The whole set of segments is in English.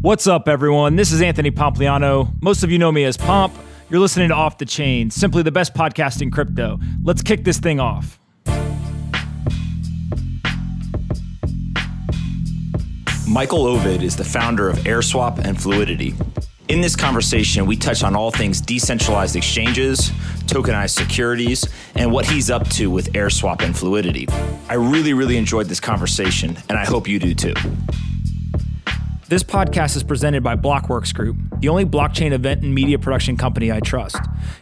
What's up, everyone? This is Anthony Pompliano. Most of you know me as Pomp. You're listening to Off the Chain, simply the best podcast in crypto. Let's kick this thing off. Michael Oved is the founder of AirSwap and Fluidity. In this conversation, we touch on all things decentralized exchanges, tokenized securities, and what he's up to with AirSwap and Fluidity. I really, really enjoyed this conversation, and I hope you do too. This podcast is presented by Blockworks Group, the only blockchain event and media production company I trust.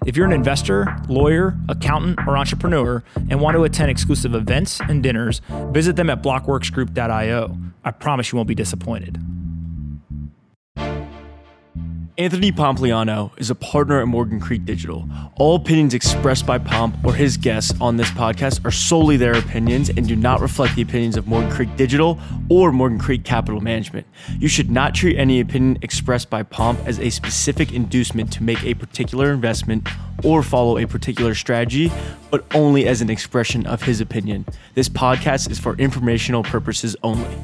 If you're an investor, lawyer, accountant, or entrepreneur and want to attend exclusive events and dinners, visit them at blockworksgroup.io. I promise you won't be disappointed. Anthony Pompliano is a partner at Morgan Creek Digital. All opinions expressed by Pomp or his guests on this podcast are solely their opinions and do not reflect the opinions of Morgan Creek Digital or Morgan Creek Capital Management. You should not treat any opinion expressed by Pomp as a specific inducement to make a particular investment or follow a particular strategy, but only as an expression of his opinion. This podcast is for informational purposes only.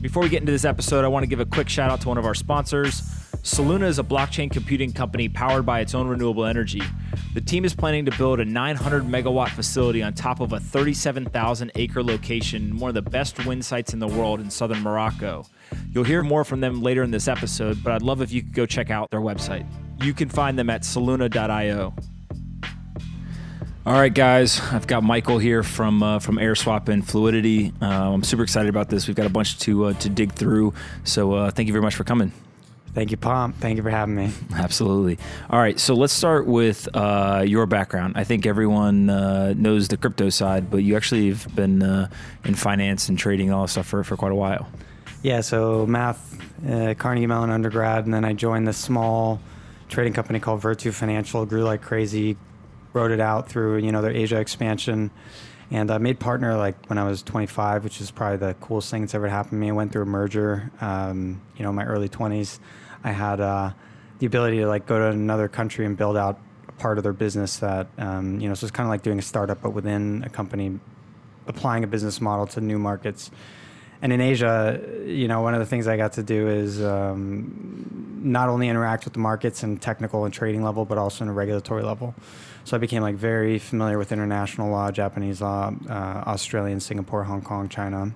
Before we get into this episode, I want to give a quick shout out to one of our sponsors. Soluna is a blockchain computing company powered by its own renewable energy. The team is planning to build a 900 megawatt facility on top of a 37,000 acre location, one of the best wind sites in the world in southern Morocco. You'll hear more from them later in this episode, but I'd love if you could go check out their website. You can find them at soluna.io. All right, guys, I've got Michael here from uh, from AirSwap and Fluidity. Uh, I'm super excited about this. We've got a bunch to uh, to dig through. So uh, thank you very much for coming. Thank you, Pomp. Thank you for having me. Absolutely. All right, so let's start with uh, your background. I think everyone uh, knows the crypto side, but you actually have been in finance and trading and all that stuff for, for quite a while. Yeah, so math, Carnegie Mellon undergrad, and then I joined this small trading company called Virtu Financial. Grew like crazy, wrote it out through you know their Asia expansion, and I made partner like when I was 25, which is probably the coolest thing that's ever happened to me. I went through a merger, um, you know, in my early 20s. I had uh, the ability to like go to another country and build out a part of their business that um, you know, so it's kind of like doing a startup but within a company, applying a business model to new markets. And in Asia, you know, one of the things I got to do is um, not only interact with the markets and technical and trading level, but also in a regulatory level. So I became like very familiar with international law, Japanese law, uh, Australian, Singapore, Hong Kong, China,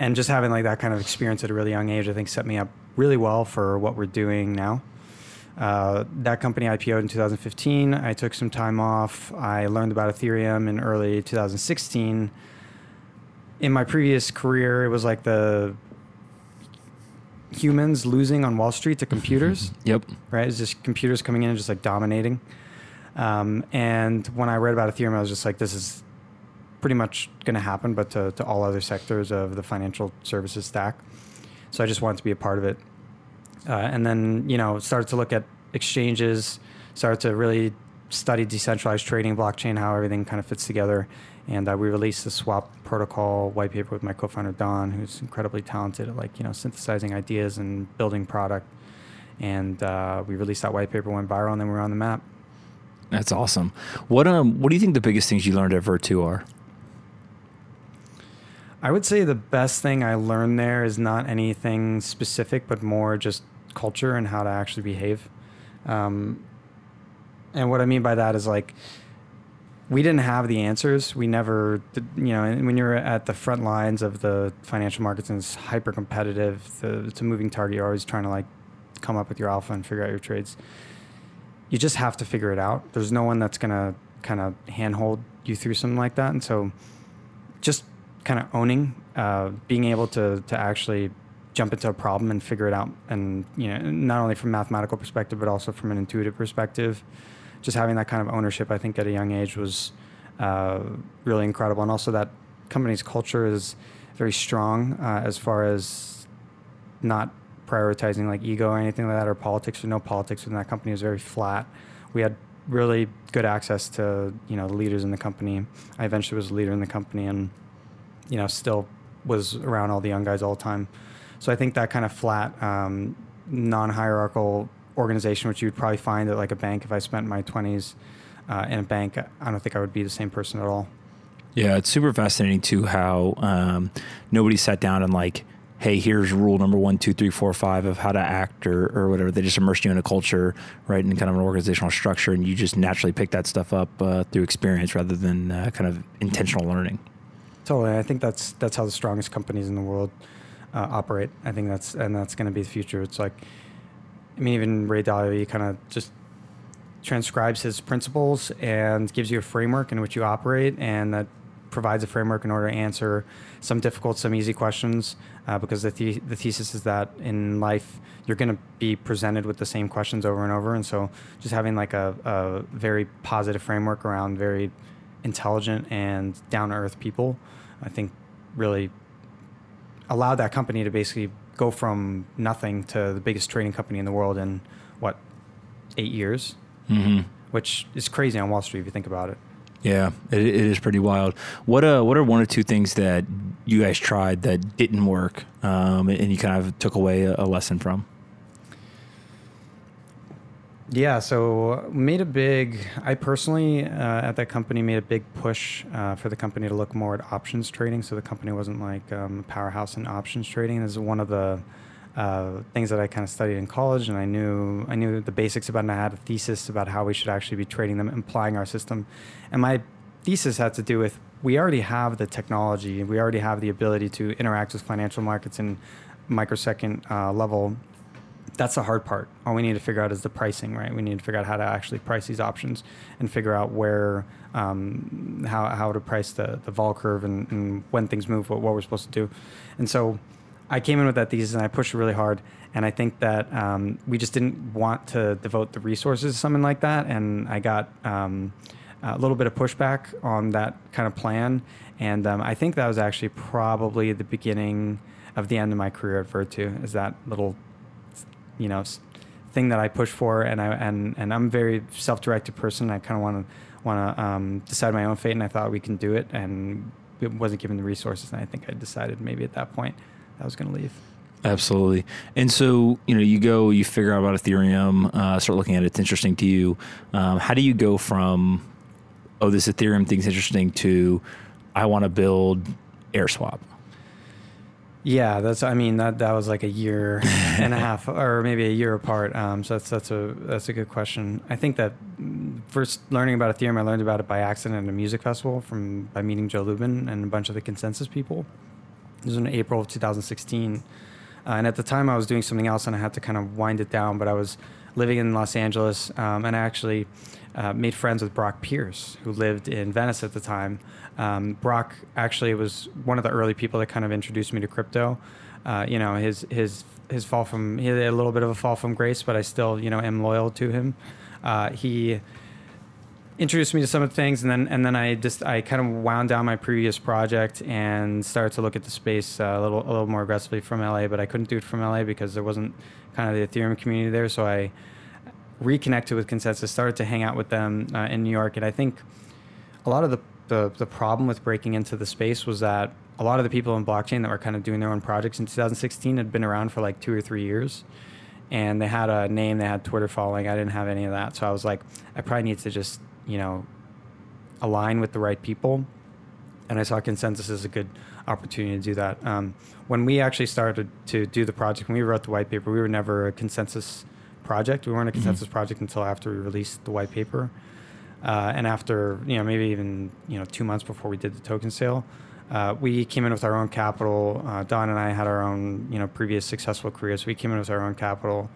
and just having like that kind of experience at a really young age, I think set me up really well for what we're doing now. Uh, that company IPO'd in 2015. I took some time off. I learned about Ethereum in early 2016. In my previous career, it was like the humans losing on Wall Street to computers. yep. Right? It's just computers coming in and just like dominating. Um, and when I read about Ethereum, I was just like, this is pretty much going to happen, but to, to all other sectors of the financial services stack. So I just wanted to be a part of it. Uh, and then, you know, started to look at exchanges, started to really study decentralized trading, blockchain, how everything kind of fits together. And uh, we released the swap protocol white paper with my co-founder Don, who's incredibly talented at like you know synthesizing ideas and building product. And uh, we released that white paper, went viral, and then we were on the map. That's awesome. What um what do you think the biggest things you learned at Virtu are? I would say the best thing I learned there is not anything specific, but more just culture and how to actually behave. Um, and what I mean by that is like we didn't have the answers. We never, did, you know, when you're at the front lines of the financial markets and it's hyper competitive, it's a moving target. You're always trying to like come up with your alpha and figure out your trades you just have to figure it out. There's no one that's gonna kind of handhold you through something like that, and so just kind of owning, uh, being able to to actually jump into a problem and figure it out, and you know, not only from a mathematical perspective, but also from an intuitive perspective. Just having that kind of ownership, I think, at a young age was uh, really incredible, and also that company's culture is very strong uh, as far as not prioritizing like ego or anything like that or politics or no politics within that company. It was very flat. We had really good access to you know the leaders in the company. I eventually was a leader in the company and you know still was around all the young guys all the time. So I think that kind of flat, um, non-hierarchical organization, which you would probably find at like a bank. If I spent my twenties uh, in a bank, I don't think I would be the same person at all. Yeah, it's super fascinating too how um, nobody sat down and like hey, here's rule number one, two, three, four, five of how to act or, or whatever. They just immerse you in a culture, right, and kind of an organizational structure, and you just naturally pick that stuff up uh, through experience rather than uh, kind of intentional learning. Totally, I think that's that's how the strongest companies in the world uh, operate. I think that's and that's going to be the future. It's like, I mean, even Ray Dalio, kind of just transcribes his principles and gives you a framework in which you operate, and that provides a framework in order to answer some difficult, some easy questions. Uh, because the, the the thesis is that in life you're going to be presented with the same questions over and over, and so just having like a, a very positive framework around very intelligent and down to earth people, I think really allowed that company to basically go from nothing to the biggest trading company in the world in what eight years, Mm-hmm. which is crazy on Wall Street if you think about it. Yeah, it, it is pretty wild. What uh, what are one or two things that you guys tried that didn't work, um, and you kind of took away a, a lesson from? Yeah, so made a big. I personally uh, at that company made a big push uh, for the company to look more at options trading. So the company wasn't like um, a powerhouse in options trading. This is one of the uh, things that I kind of studied in college, and I knew I knew the basics about, and I had a thesis about how we should actually be trading them, applying our system. And my thesis had to do with we already have the technology, we already have the ability to interact with financial markets in microsecond uh, level that's the hard part. All we need to figure out is the pricing, right? We need to figure out how to actually price these options and figure out where, um, how, how to price the, the vol curve and, and when things move, what, what we're supposed to do. And so I came in with that thesis and I pushed really hard. And I think that um, we just didn't want to devote the resources to something like that. And I got um, a little bit of pushback on that kind of plan. And um, I think that was actually probably the beginning of the end of my career at Virtu, is that little you know thing that I push for, and I and and I'm a very self-directed person. I kind of want to want to um, decide my own fate, and I thought we can do it, and it wasn't given the resources, and I think I decided maybe at that point I was going to leave. Absolutely. And so, you know, you go, you figure out about Ethereum, uh, start looking at it, it's interesting to you. Um, how do you go from, oh, this Ethereum thing's interesting to, I want to build AirSwap? Yeah, that's. I mean, that that was like a year and a half, or maybe a year apart. Um, so that's that's a that's a good question. I think that first learning about Ethereum, I learned about it by accident at a music festival from by meeting Joe Lubin and a bunch of the ConsenSys people. It was in April of 2016, uh, and at the time I was doing something else, and I had to kind of wind it down. But I was living in Los Angeles, um, and I actually uh, made friends with Brock Pierce, who lived in Venice at the time. Um, Brock actually was one of the early people that kind of introduced me to crypto. Uh, you know, his his his fall from he had a little bit of a fall from grace, but I still you know am loyal to him. Uh, he introduced me to some of the things, and then and then I just I kind of wound down my previous project and started to look at the space uh, a little a little more aggressively from LA, but I couldn't do it from LA because there wasn't kind of the Ethereum community there. So I reconnected with ConsenSys, started to hang out with them uh, in New York, and I think a lot of the, the the problem with breaking into the space was that a lot of the people in blockchain that were kind of doing their own projects in 2016 had been around for like two or three years and they had a name, they had Twitter following. I didn't have any of that. So I was like, I probably need to just, you know, align with the right people. And I saw ConsenSys as a good opportunity to do that. Um, when we actually started to do the project, when we wrote the white paper, we were never a ConsenSys project. We weren't a ConsenSys project until after we released the white paper. Uh, and after, you know, maybe even, you know, two months before we did the token sale, uh, we came in with our own capital. Uh, Don and I had our own, you know, previous successful careers. We came in with our own capital.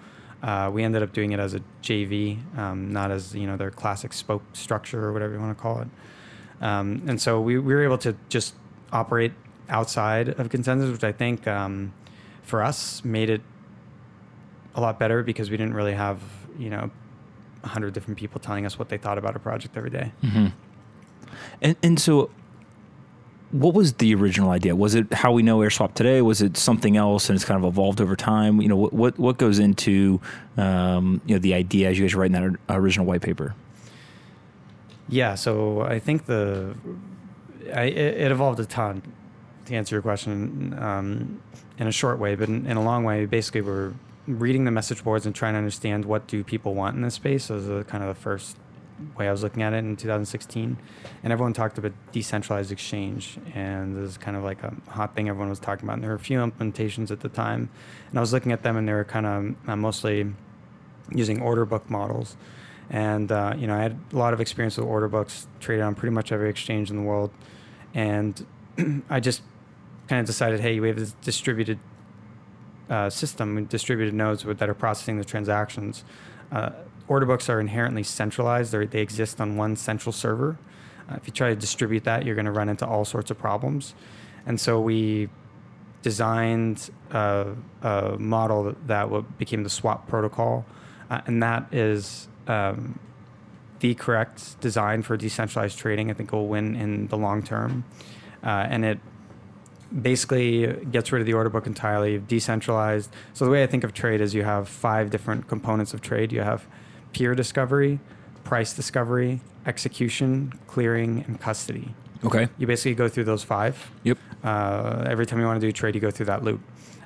Uh, we ended up doing it as a JV, um, not as you know their classic spoke structure or whatever you want to call it. Um, and so we, we were able to just operate outside of ConsenSys, which I think um, for us made it a lot better because we didn't really have you know hundred different people telling us what they thought about a project every day. And, and so, what was the original idea? Was it how we know AirSwap today? Was it something else, and it's kind of evolved over time? You know, what what, what goes into um, you know the idea as you guys are writing that original white paper? Yeah, so I think the I, it, evolved a ton. To answer your question, um, in a short way, but in, in a long way, basically we're reading the message boards and trying to understand what do people want in this space as a kind of the first way I was looking at it in 2016, and everyone talked about decentralized exchange, and this is kind of like a hot thing everyone was talking about. And there were a few implementations at the time, and I was looking at them, and they were kind of uh, mostly using order book models. And uh, you know, I had a lot of experience with order books, traded on pretty much every exchange in the world, and I just kind of decided, hey, we have this distributed uh, system, distributed nodes that are processing the transactions. Uh, order books are inherently centralized; They're, they exist on one central server. Uh, if you try to distribute that, you're going to run into all sorts of problems. And so we designed a, a model that became the swap protocol, uh, and that is um, the correct design for decentralized trading. I think will win in the long term, uh, and it basically gets rid of the order book entirely, decentralized. So the way I think of trade is you have five different components of trade. You have peer discovery, price discovery, execution, clearing, and custody. Okay. You basically go through those five. Yep. Uh, every time you want to do a trade, you go through that loop.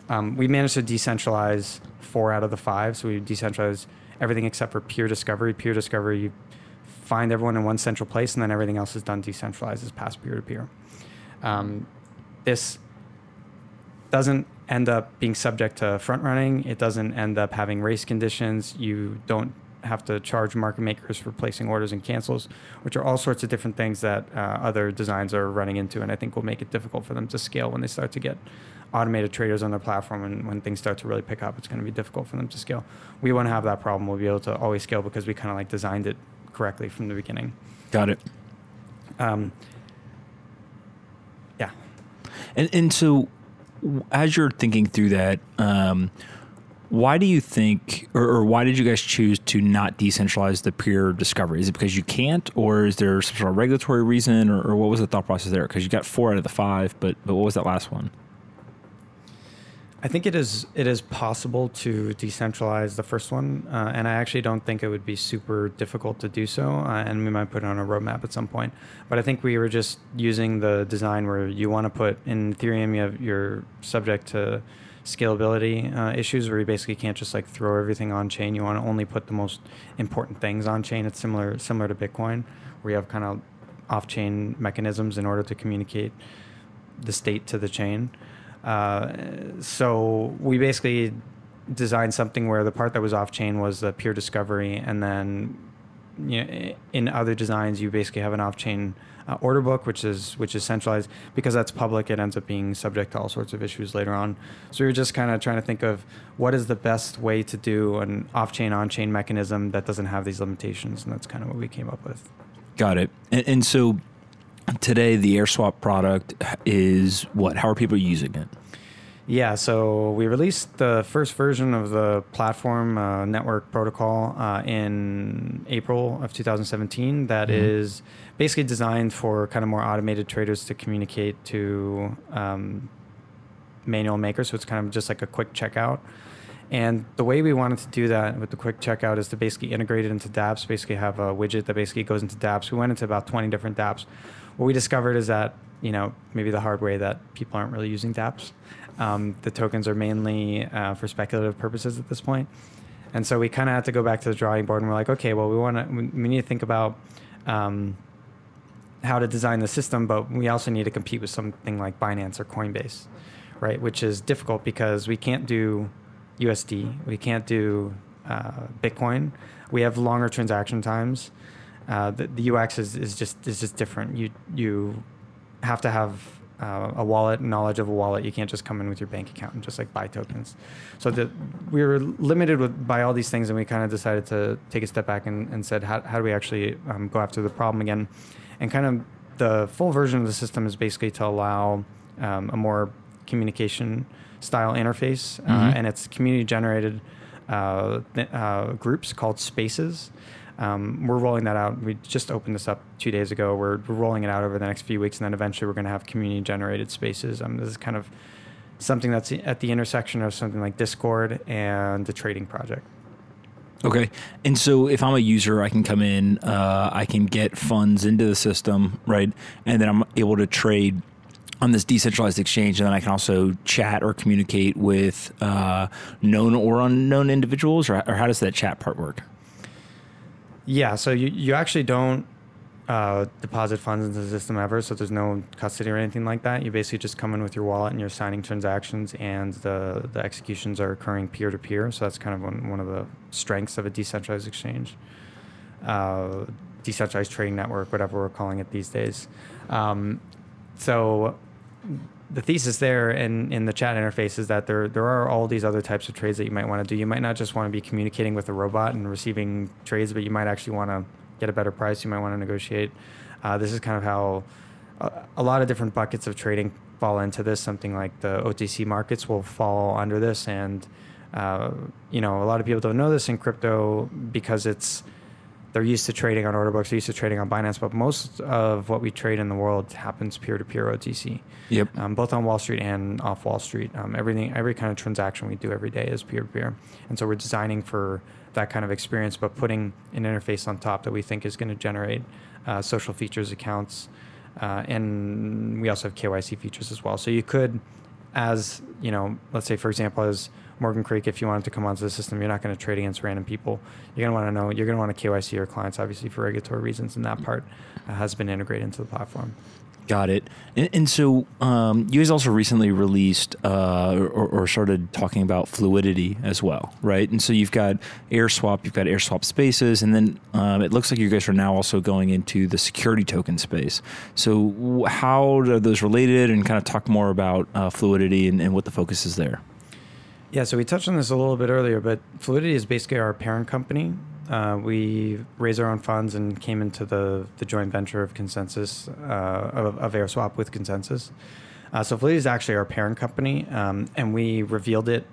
Um, we managed to decentralize four out of the five. So we decentralized everything except for peer discovery. Peer discovery, you find everyone in one central place, and then everything else is done decentralized as past peer to peer. Um, this doesn't end up being subject to front running. It doesn't end up having race conditions. You don't have to charge market makers for placing orders and cancels, which are all sorts of different things that uh, other designs are running into, and I think will make it difficult for them to scale when they start to get automated traders on their platform. And when things start to really pick up, it's going to be difficult for them to scale. We won't have that problem. We'll be able to always scale because we kind of like designed it correctly from the beginning. Got it. Um, yeah. And and so as you're thinking through that, um, why do you think, or, or, why did you guys choose to not decentralize the peer discovery? Is it because you can't, or is there some sort of regulatory reason, or, or what was the thought process there? Because you got four out of the five, but but what was that last one? I think it is it is possible to decentralize the first one, uh, and I actually don't think it would be super difficult to do so. Uh, and we might put it on a roadmap at some point. But I think we were just using the design where you want to put in Ethereum, you have, you're subject to scalability uh, issues where you basically can't just like throw everything on chain. You want to only put the most important things on chain. It's similar similar to Bitcoin, where you have kind of off chain mechanisms in order to communicate the state to the chain. Uh, so we basically designed something where the part that was off chain was the peer discovery, and then you know, in other designs you basically have an off chain uh, order book, which is which is centralized because that's public. It ends up being subject to all sorts of issues later on. So are just kind of trying to think of what is the best way to do an off chain on chain mechanism that doesn't have these limitations, and that's kind of what we came up with. Got it. And, and so today the AirSwap product is what? How are people using it? Yeah, so we released the first version of the platform uh, network protocol uh, in April of 2017. That mm-hmm. is basically designed for kind of more automated traders to communicate to um, manual makers. So it's kind of just like a quick checkout. And the way we wanted to do that with the quick checkout is to basically integrate it into dApps, basically have a widget that basically goes into dApps. We went into about 20 different dApps what we discovered is that you know maybe the hard way that people aren't really using DApps. Um, the tokens are mainly uh, for speculative purposes at this point. and so we kind of had to go back to the drawing board and we're like, okay, well we want to we need to think about um, how to design the system, but we also need to compete with something like Binance or Coinbase, right? Which is difficult because we can't do USD, we can't do uh, Bitcoin. We have longer transaction times. Uh, the, the UX is, is just is just different. You you have to have uh, a wallet, knowledge of a wallet. You can't just come in with your bank account and just like buy tokens. So the, we were limited with, by all these things, and we kind of decided to take a step back and, and said, how, how do we actually um, go after the problem again? And kind of the full version of the system is basically to allow um, a more communication style interface, uh, mm-hmm. uh, and it's community generated uh, uh, groups called spaces. Um, we're rolling that out. We just opened this up two days ago. We're, we're rolling it out over the next few weeks, and then eventually we're going to have community generated spaces. Um, this is kind of something that's at the intersection of something like Discord and the trading project. Okay. And so if I'm a user, I can come in, uh, I can get funds into the system, right? And then I'm able to trade on this decentralized exchange. And then I can also chat or communicate with uh, known or unknown individuals, or, or how does that chat part work? Yeah, so you, you actually don't uh, deposit funds into the system ever, so there's no custody or anything like that. You basically just come in with your wallet and you're signing transactions, and the, the executions are occurring peer to peer. So that's kind of one, one of the strengths of a decentralized exchange, uh, decentralized trading network, whatever we're calling it these days. Um, so the thesis there in, in the chat interface is that there there are all these other types of trades that you might want to do. You might not just want to be communicating with a robot and receiving trades, but you might actually want to get a better price. You might want to negotiate. Uh, this is kind of how a, a lot of different buckets of trading fall into this. Something like the OTC markets will fall under this, and uh, you know a lot of people don't know this in crypto because it's they're used to trading on order books, they're used to trading on Binance, but most of what we trade in the world happens peer to peer OTC. Yep. Um, both on Wall Street and off Wall Street. Um, everything, every kind of transaction we do every day is peer to peer, and so we're designing for that kind of experience, but putting an interface on top that we think is going to generate uh, social features accounts, uh, and we also have KYC features as well. So you could, as you know, let's say for example, as Morgan Creek, if you wanted to come onto the system, you're not going to trade against random people. You're going to want to know, you're going to want to KYC your clients, obviously, for regulatory reasons, and that part uh, has been integrated into the platform. Got it. And, and so um, you guys also recently released uh, or, or, started talking about fluidity as well, right? And so you've got AirSwap, you've got AirSwap Spaces, and then um, it looks like you guys are now also going into the security token space. So how are those related, and kind of talk more about uh, fluidity and, and what the focus is there? Yeah, so we touched on this a little bit earlier, but Fluidity is basically our parent company. Uh, we raised our own funds and came into the, the joint venture of ConsenSys, uh, of, of AirSwap with ConsenSys. Uh, so Fluidity is actually our parent company, um, and we revealed it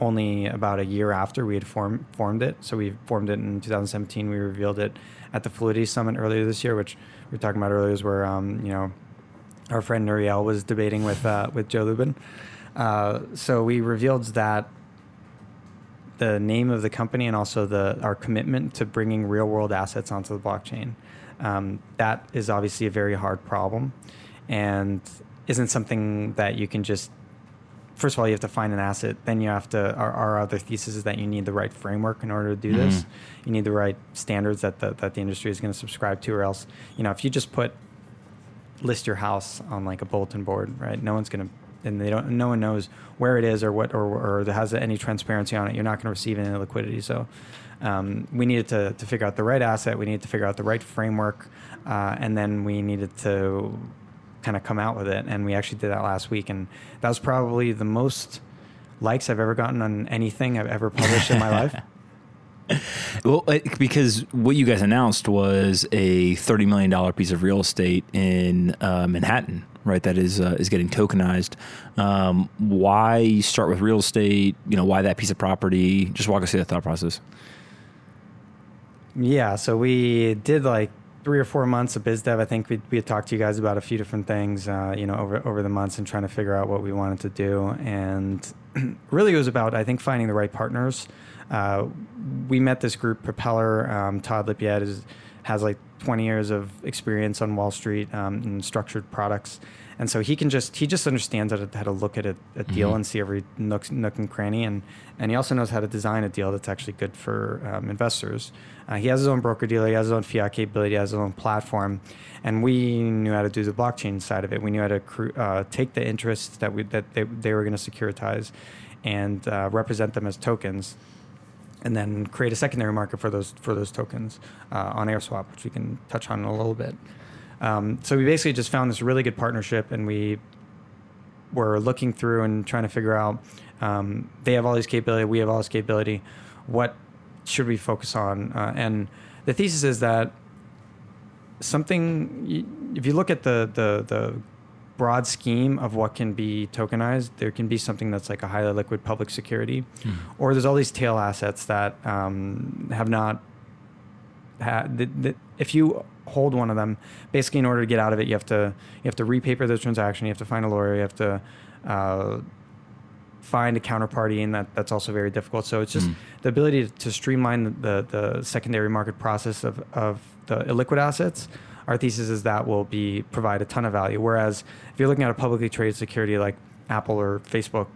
only about a year after we had form, formed it. So we formed it in 2017. We revealed it at the Fluidity Summit earlier this year, which we were talking about earlier, is where um, you know our friend Nouriel was debating with uh, with Joe Lubin. Uh, so we revealed that the name of the company and also the our commitment to bringing real world assets onto the blockchain. Um, that is obviously a very hard problem, and isn't something that you can just. First of all, you have to find an asset. Then you have to. Our, our other thesis is that you need the right framework in order to do mm-hmm. this. You need the right standards that the, that the industry is going to subscribe to, or else, you know, if you just put list your house on like a bulletin board, right? No one's going to and they don't no one knows where it is or what or, or has any transparency on it you're not going to receive any liquidity. So um, we needed to, to figure out the right asset we needed to figure out the right framework uh, and then we needed to kind of come out with it. And we actually did that last week and that was probably the most likes i've ever gotten on anything i've ever published in my life well, because what you guys announced was a thirty million dollar piece of real estate in uh, Manhattan, right? That is uh, is getting tokenized. Um, why start with real estate? You know, why that piece of property? Just walk us through that thought process. Yeah, so we did like three or four months of biz dev. I think we, we had talked to you guys about a few different things, uh, you know, over over the months and trying to figure out what we wanted to do. And really, it was about I think finding the right partners. Uh, we met this group, Propellr. Um, Todd Lippiatt is has like 20 years of experience on Wall Street um, in structured products, and so he can just he just understands how to, how to look at a, a deal mm-hmm. and see every nook, nook and cranny, and and he also knows how to design a deal that's actually good for um, investors. Uh, he has his own broker dealer, he has his own fiat capability, he has his own platform, and we knew how to do the blockchain side of it. We knew how to uh, take the interests that we that they, they were going to securitize and uh, represent them as tokens and then create a secondary market for those for those tokens uh, on AirSwap, which we can touch on in a little bit. Um, so we basically just found this really good partnership, and we were looking through and trying to figure out. Um, they have all these capability, we have all this capability. What should we focus on? Uh, and the thesis is that something. If you look at the the the broad scheme of what can be tokenized, there can be something that's like a highly liquid public security, mm. or there's all these tail assets that um, have not had. if you hold one of them, basically in order to get out of it, you have to you have to repaper the transaction, you have to find a lawyer, you have to uh, find a counterparty, and that that's also very difficult. So it's just mm. the ability to, to streamline the, the, the secondary market process of of the illiquid assets our thesis is that will be provide a ton of value. Whereas if you're looking at a publicly traded security like Apple or Facebook,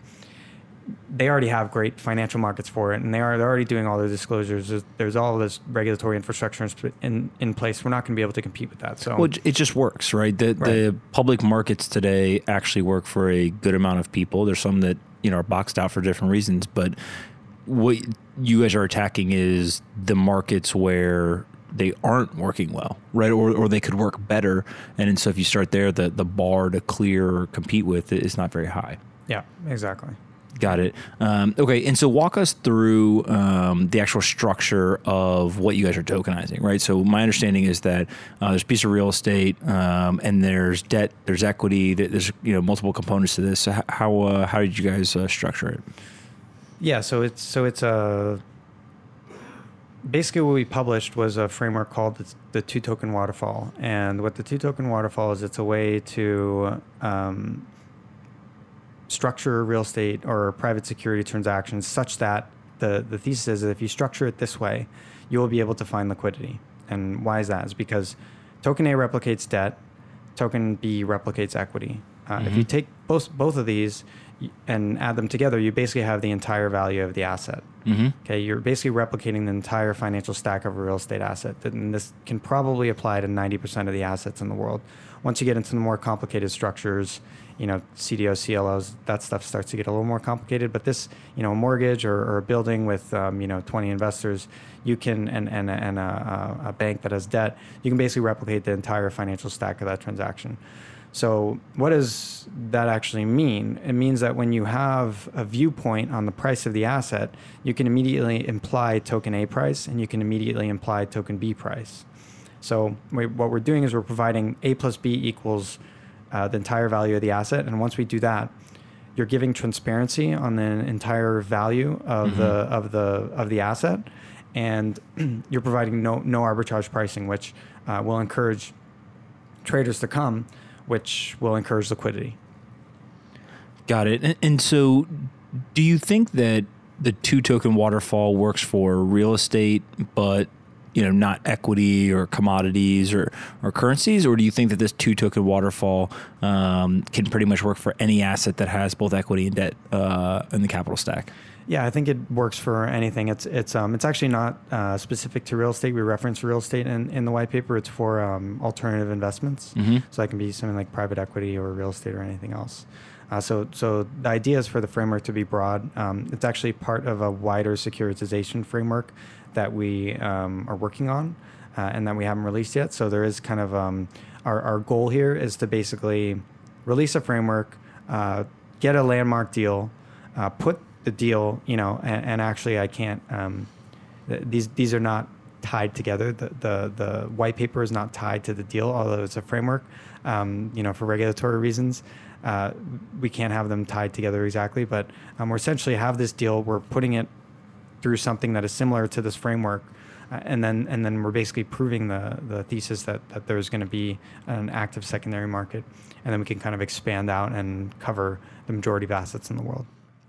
they already have great financial markets for it, and they are they're already doing all the disclosures. There's, there's all this regulatory infrastructure in in, in place. We're not going to be able to compete with that. So Well, it- it just works, right? The the public markets today actually work for a good amount of people. There's some that you know are boxed out for different reasons, but what you guys are attacking is the markets where they aren't working well, right? Or or they could work better, and, then so if you start there, the the bar to clear or compete with is not very high. yeah, exactly. Got it. Um, okay, and so walk us through um, the actual structure of what you guys are tokenizing, right? So my understanding is that uh, there's a piece of real estate, um, and there's debt, there's equity, there's you know multiple components to this. So how uh, how did you guys uh, structure it? Yeah, so it's so it's a basically what we published was a framework called the, the two token waterfall, and what the two token waterfall is, it's a way to um, structure real estate or private security transactions such that the the thesis is that if you structure it this way, you will be able to find liquidity. And why is that? Is because token A replicates debt, token B replicates equity. Uh, If you take both both of these and add them together, you basically have the entire value of the asset. Mm-hmm. Okay, you're basically replicating the entire financial stack of a real estate asset. And this can probably apply to 90% of the assets in the world. Once you get into the more complicated structures, you know, CDOs, CLOs, that stuff starts to get a little more complicated. But this, you know, a mortgage or, or a building with, um, you know, 20 investors, you can, and, and, and a, a, a bank that has debt, you can basically replicate the entire financial stack of that transaction. So, what does that actually mean? It means that when you have a viewpoint on the price of the asset, you can immediately imply token A price and you can immediately imply token B price. So, we, what we're doing is we're providing A plus B equals uh, the entire value of the asset. And once we do that, you're giving transparency on the entire value of the of the of the asset, and you're providing no no arbitrage pricing, which uh, will encourage traders to come, which will encourage liquidity. Got it. And, and so, do you think that the two token waterfall works for real estate, but you know not equity or commodities or or currencies, or do you think that this two token waterfall um, can pretty much work for any asset that has both equity and debt uh, in the capital stack? Yeah, I think it works for anything. It's it's um it's actually not uh, specific to real estate. We reference real estate in, in the white paper. It's for um, alternative investments. Mhm. So that can be something like private equity or real estate or anything else. Uh, so so the idea is for the framework to be broad. Um, it's actually part of a wider securitization framework that we um, are working on uh, and that we haven't released yet. So there is kind of um, our our goal here is to basically release a framework, uh, get a landmark deal, uh, put the deal, you know, and, and actually I can't. Um, th- these these are not tied together. The, the the white paper is not tied to the deal, although it's a framework. Um, you know, for regulatory reasons, uh, we can't have them tied together exactly. But um, we're essentially have this deal. We're putting it through something that is similar to this framework. Uh, and then, and then we're basically proving the, the thesis that, that there's going to be an active secondary market, and then we can kind of expand out and cover the majority of assets in the world.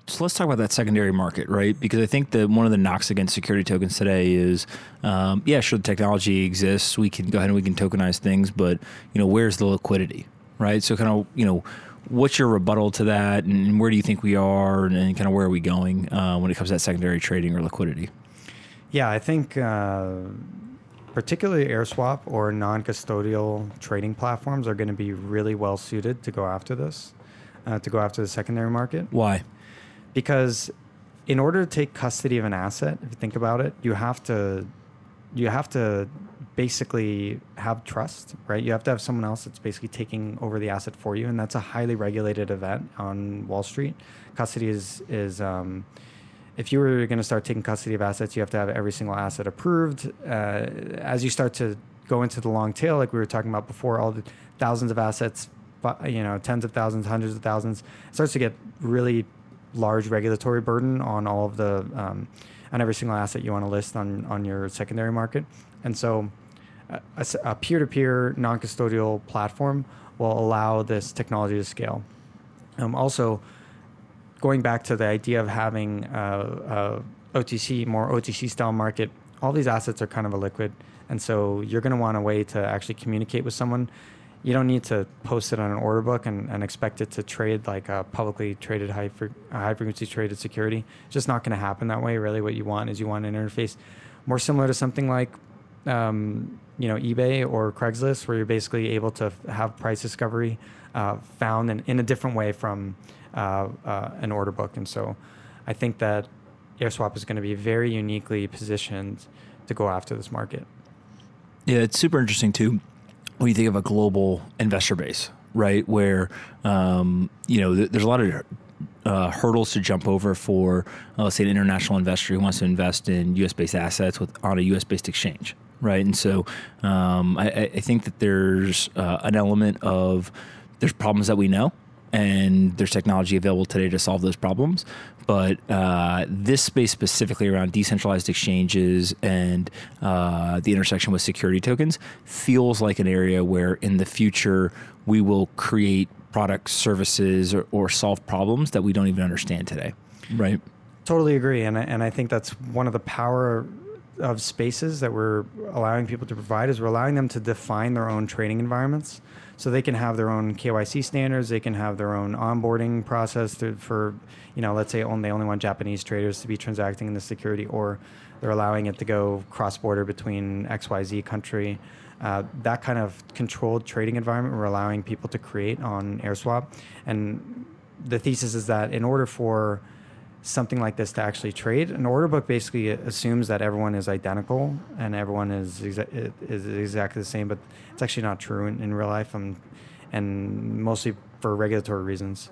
So let's talk about that secondary market, right? Because I think that one of the knocks against security tokens today is, um, yeah, sure, the technology exists. We can go ahead and we can tokenize things, but you know, where's the liquidity, right? So kind of, you know, what's your rebuttal to that, and where do you think we are, and, and kind of where are we going uh, when it comes to that secondary trading or liquidity? Yeah, I think uh, particularly AirSwap or non-custodial trading platforms are going to be really well suited to go after this, uh, to go after the secondary market. Why? because in order to take custody of an asset if you think about it you have to you have to basically have trust right? You have to have someone else that's basically taking over the asset for you and that's a highly regulated event on wall street. Custody is is um, if you were going to start taking custody of assets you have to have every single asset approved. Uh, as you start to go into the long tail like we were talking about before all the thousands of assets you know tens of thousands hundreds of thousands starts to get really large regulatory burden on all of the um, on every single asset you want to list on on your secondary market, and so a peer-to-peer non-custodial platform will allow this technology to scale. Um, also, going back to the idea of having a, a OTC more OTC style market, all these assets are kind of a liquid, and so you're going to want a way to actually communicate with someone. You don't need to post it on an order book and, and expect it to trade like a publicly traded high, fre- high frequency traded security. It's just not going to happen that way. Really, what you want is you want an interface more similar to something like um, you know eBay or Craigslist, where you're basically able to f- have price discovery uh, found in, in a different way from uh, uh, an order book. And so, I think that AirSwap is going to be very uniquely positioned to go after this market. Yeah, it's super interesting too when you think of a global investor base, right? Where um, you know th- there's a lot of uh, hurdles to jump over for, uh, let's say, an international investor who wants to invest in U.S. based assets with on a U.S. based exchange, right? And so um, I, I, think that there's uh, an element of there's problems that we know. And there's technology available today to solve those problems. But uh, this space specifically around decentralized exchanges and uh, the intersection with security tokens feels like an area where in the future we will create products, services, or, or solve problems that we don't even understand today. Right. Totally agree, and I, and I think that's one of the power of spaces that we're allowing people to provide is we're allowing them to define their own trading environments, so they can have their own KYC standards, they can have their own onboarding process to, for, you know, let's say only, they only want Japanese traders to be transacting in the security, or they're allowing it to go cross border between X Y Z country. Uh, that kind of controlled trading environment we're allowing people to create on AirSwap, and the thesis is that in order for something like this to actually trade. An order book basically assumes that everyone is identical and everyone is exa- is exactly the same, but it's actually not true in, in real life, and and mostly for regulatory reasons.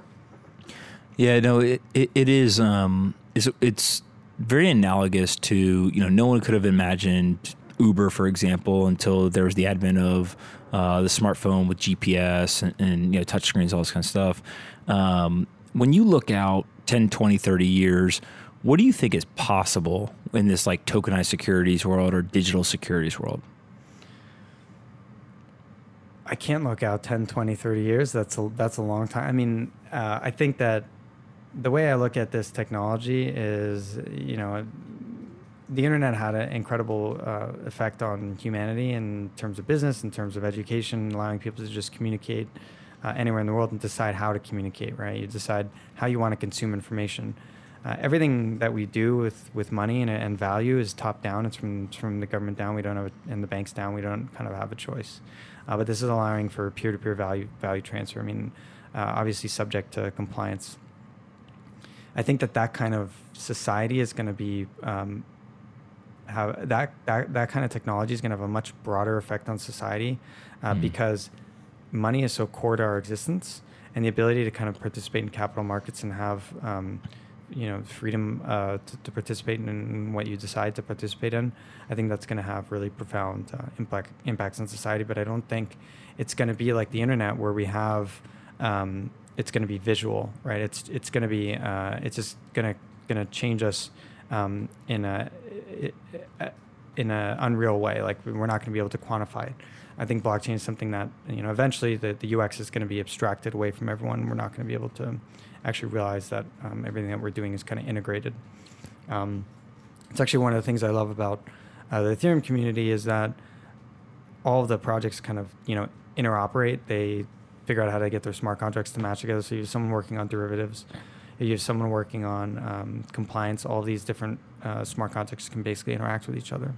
Yeah, no, it it, it is. Um, it's, it's very analogous to you know no one could have imagined Uber, for example, until there was the advent of uh, the smartphone with GPS and, and you know touchscreens, all this kind of stuff. Um, when you look out 10, 20, 30 years, what do you think is possible in this like tokenized securities world or digital securities world? I can't look out 10, 20, 30 years. That's a, that's a long time. I mean, uh, I think that the way I look at this technology is, you know, the internet had an incredible uh, effect on humanity in terms of business, in terms of education, allowing people to just communicate uh, anywhere in the world and decide how to communicate, right? You decide how you want to consume information. Uh, everything that we do with, with money and, and value is top down. It's from, it's from the government down. We don't have, a, and the banks down. We don't kind of have a choice. Uh, but this is allowing for peer to peer value value transfer. I mean, uh, obviously subject to compliance. I think that that kind of society is going to be um, have that, that that kind of technology is going to have a much broader effect on society uh, mm. because money is so core to our existence and the ability to kind of participate in capital markets and have um, you know freedom uh, to, to, participate in what you decide to participate in i think that's going to have really profound uh, impact impacts on society. But i don't think it's going to be like the internet where we have um, it's going to be visual right? It's it's going to be uh, it's just going to going to change us um, in a in an unreal way. Like we're not going to be able to quantify it I think blockchain is something that you know eventually the, the UX is going to be abstracted away from everyone. We're not going to be able to actually realize that um, everything that we're doing is kind of integrated. Um, it's actually one of the things I love about uh, the Ethereum community is that all the projects kind of you know interoperate. They figure out how to get their smart contracts to match together. So you have someone working on derivatives, you have someone working on um, compliance. All these different uh, smart contracts can basically interact with each other.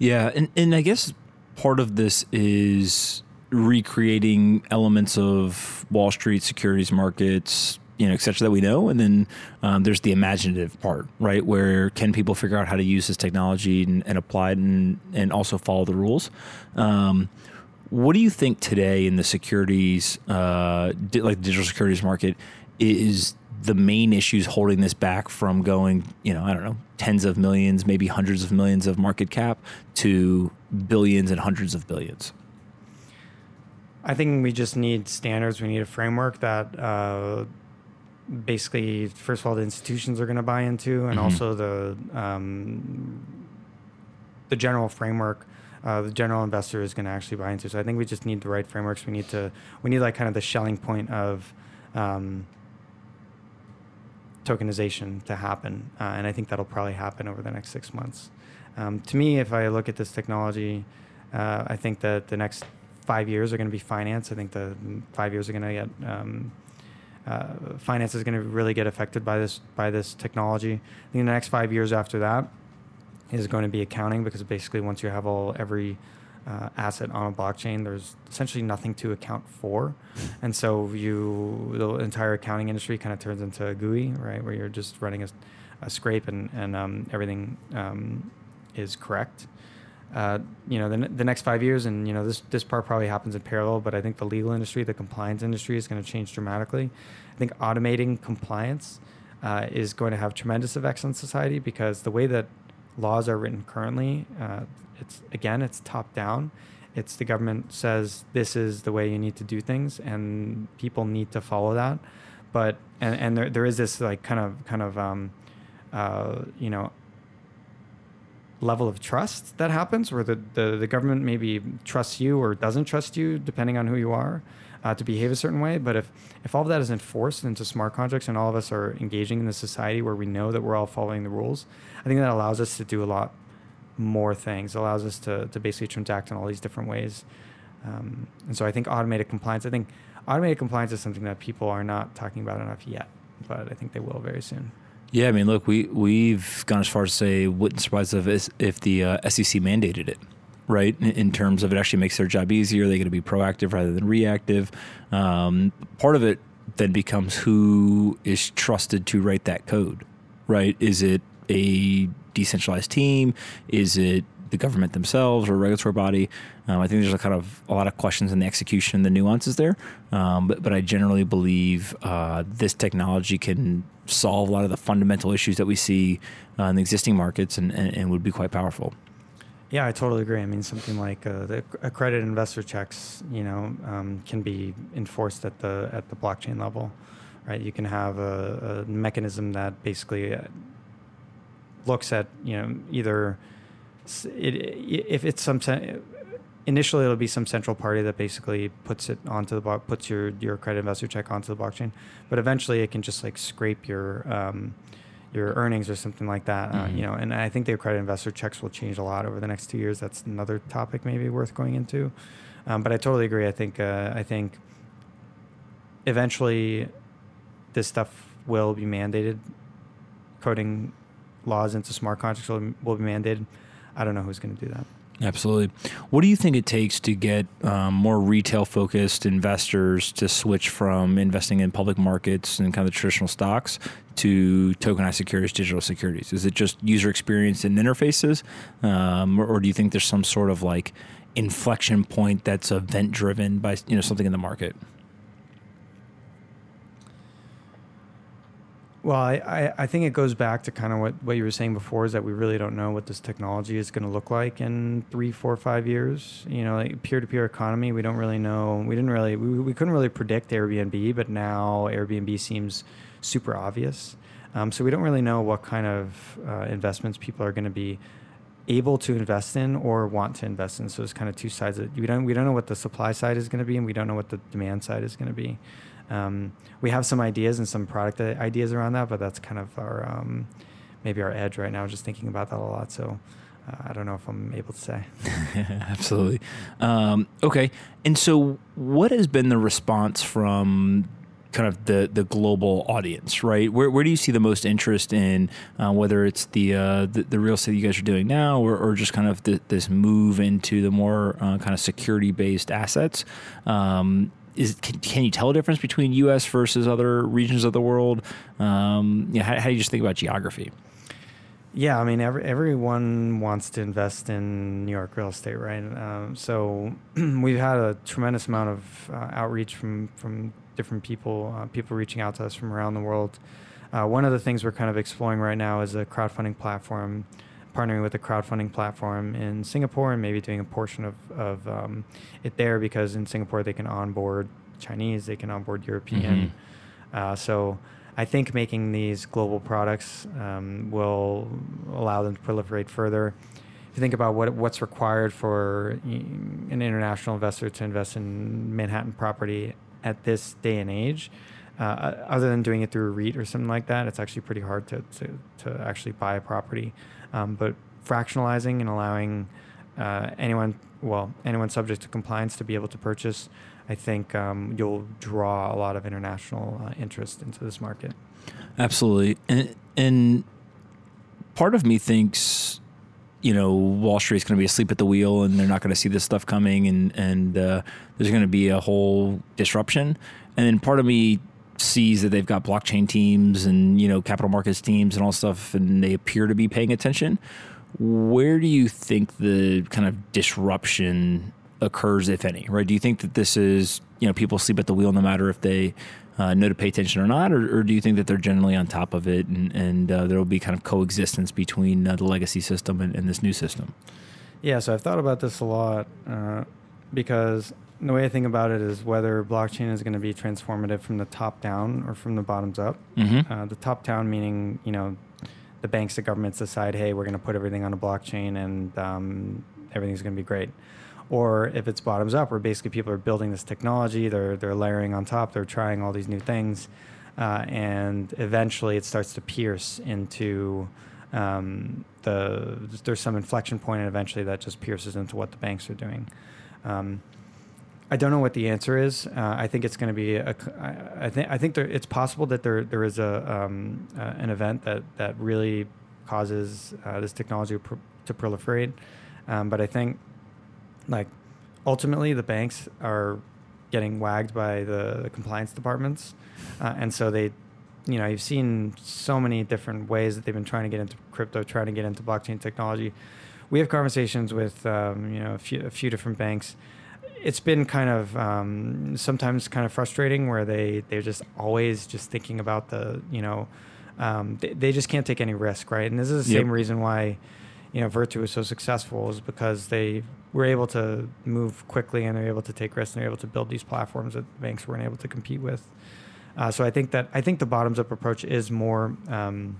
Yeah, and, and I guess part of this is recreating elements of Wall Street securities markets, you know, et cetera, that we know. And then um, there's the imaginative part, right? Where can people figure out how to use this technology and, and apply it and, and also follow the rules? Um, what do you think today in the securities, uh, di- like the digital securities market, is the main issues holding this back from going, you know, I don't know, tens of millions, maybe hundreds of millions of market cap to billions and hundreds of billions? I think we just need standards. We need a framework that uh, basically, first of all, the institutions are going to buy into, and mm-hmm. also the um, the general framework. Uh, the general investor is going to actually buy into. So I think we just need the right frameworks. We need to we need like kind of the Schelling point of um, tokenization to happen, uh, and I think that'll probably happen over the next six months. Um, to me, if I look at this technology, uh, I think that the next five years are going to be finance. I think the five years are going to get um, uh, finance is going to really get affected by this by this technology. I think the next five years after that is going to be accounting because basically once you have all every uh, asset on a blockchain, there's essentially nothing to account for, and so you the entire accounting industry kind of turns into a GUI, right, where you're just running a, a scrape and and um, everything um, is correct. Uh, you know, the, the next five years, and you know, this this part probably happens in parallel, but I think the legal industry, the compliance industry, is going to change dramatically. I think automating compliance uh, is going to have tremendous effects on society because the way that laws are written currently, uh, it's again, it's top down. It's the government says this is the way you need to do things, and people need to follow that. But and, and there, there is this like kind of kind of um, uh, you know level of trust that happens where the, the, the government maybe trusts you or doesn't trust you depending on who you are uh, to behave a certain way but if if all of that is enforced into smart contracts and all of us are engaging in the society where we know that we're all following the rules i think that allows us to do a lot more things allows us to, to basically transact in all these different ways um, and so i think automated compliance i think automated compliance is something that people are not talking about enough yet but i think they will very soon yeah, I mean, look, we we've gone as far as to say wouldn't surprise us if the uh, SEC mandated it, right? In, in, terms of it actually makes their job easier. They're going to be proactive rather than reactive. Um, part of it then becomes who is trusted to write that code, right? Is it a decentralized team? Is it the government themselves or a regulatory body. Um, I think there's a kind of a lot of questions in the execution, and the nuances there. Um, but, but I generally believe uh, this technology can solve a lot of the fundamental issues that we see uh, in the existing markets and, and, and, would be quite powerful. Yeah, I totally agree. I mean, something like uh, the accredited investor checks, you know, um, can be enforced at the at the blockchain level, right? You can have a, a mechanism that basically uh, looks at, you know, either it, if it's some initially it'll be some central party that basically puts it onto the block, puts your your credit investor check onto the blockchain, but eventually it can just like scrape your um, your earnings or something like that. Mm-hmm. Uh, you know, and I think the credit investor checks will change a lot over the next two years. That's another topic maybe worth going into. Um, but I totally agree. I think uh, I think eventually this stuff will be mandated. Coding laws into smart contracts will, will be mandated. I don't know who's going to do that. Absolutely. What do you think it takes to get um, more retail focused investors to switch from investing in public markets and kind of the traditional stocks to tokenized securities, digital securities? Is it just user experience and interfaces? Um, or, or do you think there's some sort of like inflection point that's event driven by you know something in the market? Well, I, I think it goes back to kind of what, what you were saying before is that we really don't know what this technology is going to look like in three, four, five years. You know, like peer-to-peer economy, we don't really know. We didn't really, we, we couldn't really predict Airbnb, but now Airbnb seems super obvious. Um, so we don't really know what kind of uh, investments people are going to be able to invest in or want to invest in. So it's kind of two sides. Of, we don't we don't know what the supply side is going to be, and we don't know what the demand side is going to be. Um, we have some ideas and some product ideas around that, but that's kind of our um, maybe our edge right now. Just thinking about that a lot. So. Uh, I don't know if I'm able to say. Absolutely. Um, okay. And so, what has been the response from kind of the the global audience, right? Where, where do you see the most interest in uh, whether it's the, uh, the, the real estate you guys are doing now, or, or just kind of the, this move into the more uh, kind of security based assets? Um, is can, can, you tell a difference between U.S. versus other regions of the world? Um, you know, how, how do you just think about geography? Yeah, I mean, every, everyone wants to invest in New York real estate, right? Um, so we've had a tremendous amount of uh, outreach from from different people, uh, people reaching out to us from around the world. Uh, one of the things we're kind of exploring right now is a crowdfunding platform partnering with a crowdfunding platform in Singapore and maybe doing a portion of, of um, it there because in Singapore they can onboard Chinese, they can onboard European. Mm-hmm. Uh, so I think making these global products um, will allow them to proliferate further. If you think about what what's required for an international investor to invest in Manhattan property at this day and age, uh, other than doing it through a REIT or something like that, it's actually pretty hard to, to, to actually buy a property. Um, but fractionalizing and allowing uh, anyone, well, anyone subject to compliance to be able to purchase, I think um, you'll draw a lot of international uh, interest into this market. Absolutely, and and part of me thinks, you know, Wall Street's going to be asleep at the wheel, and they're not going to see this stuff coming, and and uh, there's going to be a whole disruption, and then part of me sees that they've got blockchain teams and you know capital markets teams and all stuff and they appear to be paying attention where do you think the kind of disruption occurs if any? Right? Do you think that this is you know people sleep at the wheel no matter if they uh, know to pay attention or not or, or, do you think that they're generally on top of it and, and uh, there will be kind of coexistence between uh, the legacy system and, and, this new system? Yeah so i've thought about this a lot uh, because the way I think about it is whether blockchain is going to be transformative from the top down or from the bottoms up. Mm-hmm. Uh, the top down meaning, you know, the banks, the governments decide, hey, we're going to put everything on a blockchain and um, everything's going to be great. Or if it's bottoms up, where basically people are building this technology, they're they're layering on top, they're trying all these new things, uh, and eventually it starts to pierce into um, the there's some inflection point, and eventually that just pierces into what the banks are doing. Um, I don't know what the answer is. Uh, I think it's going to be a. I think I think there, it's possible that there there is a um, uh, an event that that really causes uh, this technology pr- to proliferate, um, but I think like ultimately the banks are getting wagged by the, the compliance departments, uh, and so they, you know, you've seen so many different ways that they've been trying to get into crypto, trying to get into blockchain technology. We have conversations with um, you know a few, a few different banks it's been kind of um, sometimes kind of frustrating where they they're just always just thinking about the you know um, they, they, just can't take any risk right and this is the yep. same reason why you know Virtu is so successful is because they were able to move quickly and they're able to take risks and they're able to build these platforms that the banks weren't able to compete with. Uh, so I think that I think the bottoms up approach is more um,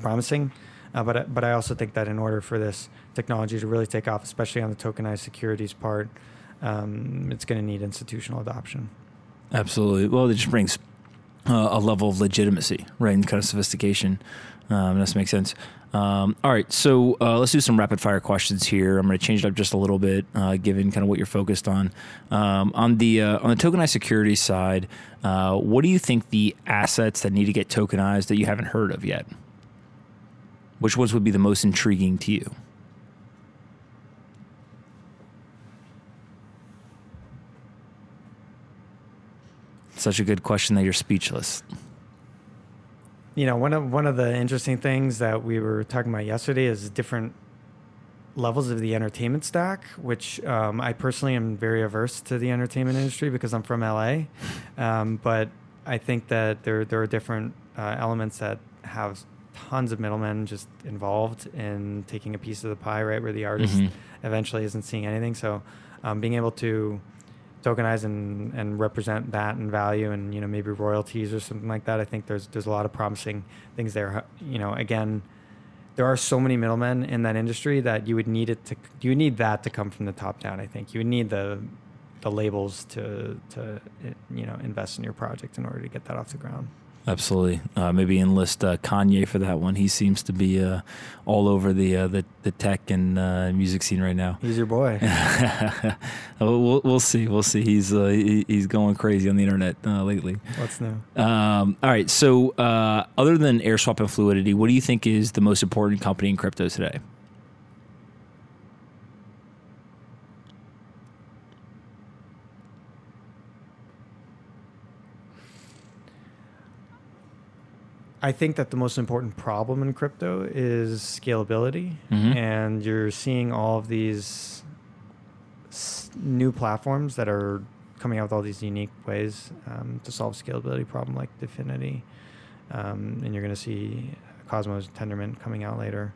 promising. Uh, but but I also think that in order for this technology to really take off, especially on the tokenized securities part, um, it's going to need institutional adoption. Absolutely. Well, it just brings uh, a level of legitimacy, right, and kind of sophistication. Um, this makes sense. Um, all right, so uh, let's do some rapid fire questions here. I'm going to change it up just a little bit, uh, given kind of what you're focused on. Um, on the uh, on the tokenized security side, uh, what do you think the assets that need to get tokenized that you haven't heard of yet? Which ones would be the most intriguing to you? Such a good question that you're speechless. You know, one of one of the interesting things that we were talking about yesterday is different levels of the entertainment stack, which um, I personally am very averse to the entertainment industry because I'm from LA. Um, but I think that there there are different uh, elements that have tons of middlemen just involved in taking a piece of the pie, right, where the artist mm-hmm. eventually isn't seeing anything. So um, being able to tokenize and, and represent that and value and you know maybe royalties or something like that. I think there's there's a lot of promising things there. You know, again, there are so many middlemen in that industry that you would need it to you would need that to come from the top down. I think you would need the the labels to to you know invest in your project in order to get that off the ground. Absolutely. Uh, maybe enlist uh, Kanye for that one. He seems to be uh, all over the, uh, the the tech and uh, music scene right now. He's your boy. we'll, we'll see. We'll see. He's uh, he, he's going crazy on the internet lately. What's new? Um, all right. So, other than AirSwap and Fluidity, what do you think is the most important company in crypto today? I think that the most important problem in crypto is scalability, mm-hmm. and you're seeing all of these s- new platforms that are coming out with all these unique ways um, to solve scalability problem, like DFINITY, um, and you're going to see Cosmos Tendermint coming out later.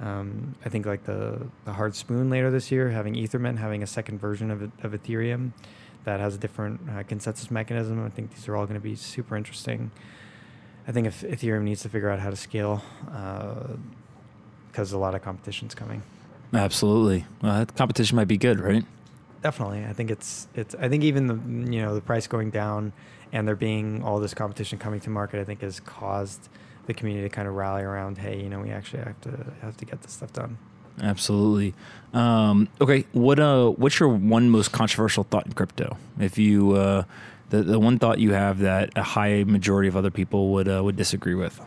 Um, I think like the the hard spoon later this year, having Ethermint having a second version of of Ethereum that has a different uh, consensus mechanism. I think these are all going to be super interesting. I think if Ethereum needs to figure out how to scale because uh, a lot of competition's coming. Absolutely, well, competition might be good, right? Definitely, I think it's it's. I think even the you know the price going down and there being all this competition coming to market, I think has caused the community to kind of rally around. Hey, you know, we actually have to have to get this stuff done. absolutely. Um, okay, what uh, what's your one most controversial thought in crypto? If you uh, the the one thought you have that a high majority of other people would uh, would disagree with.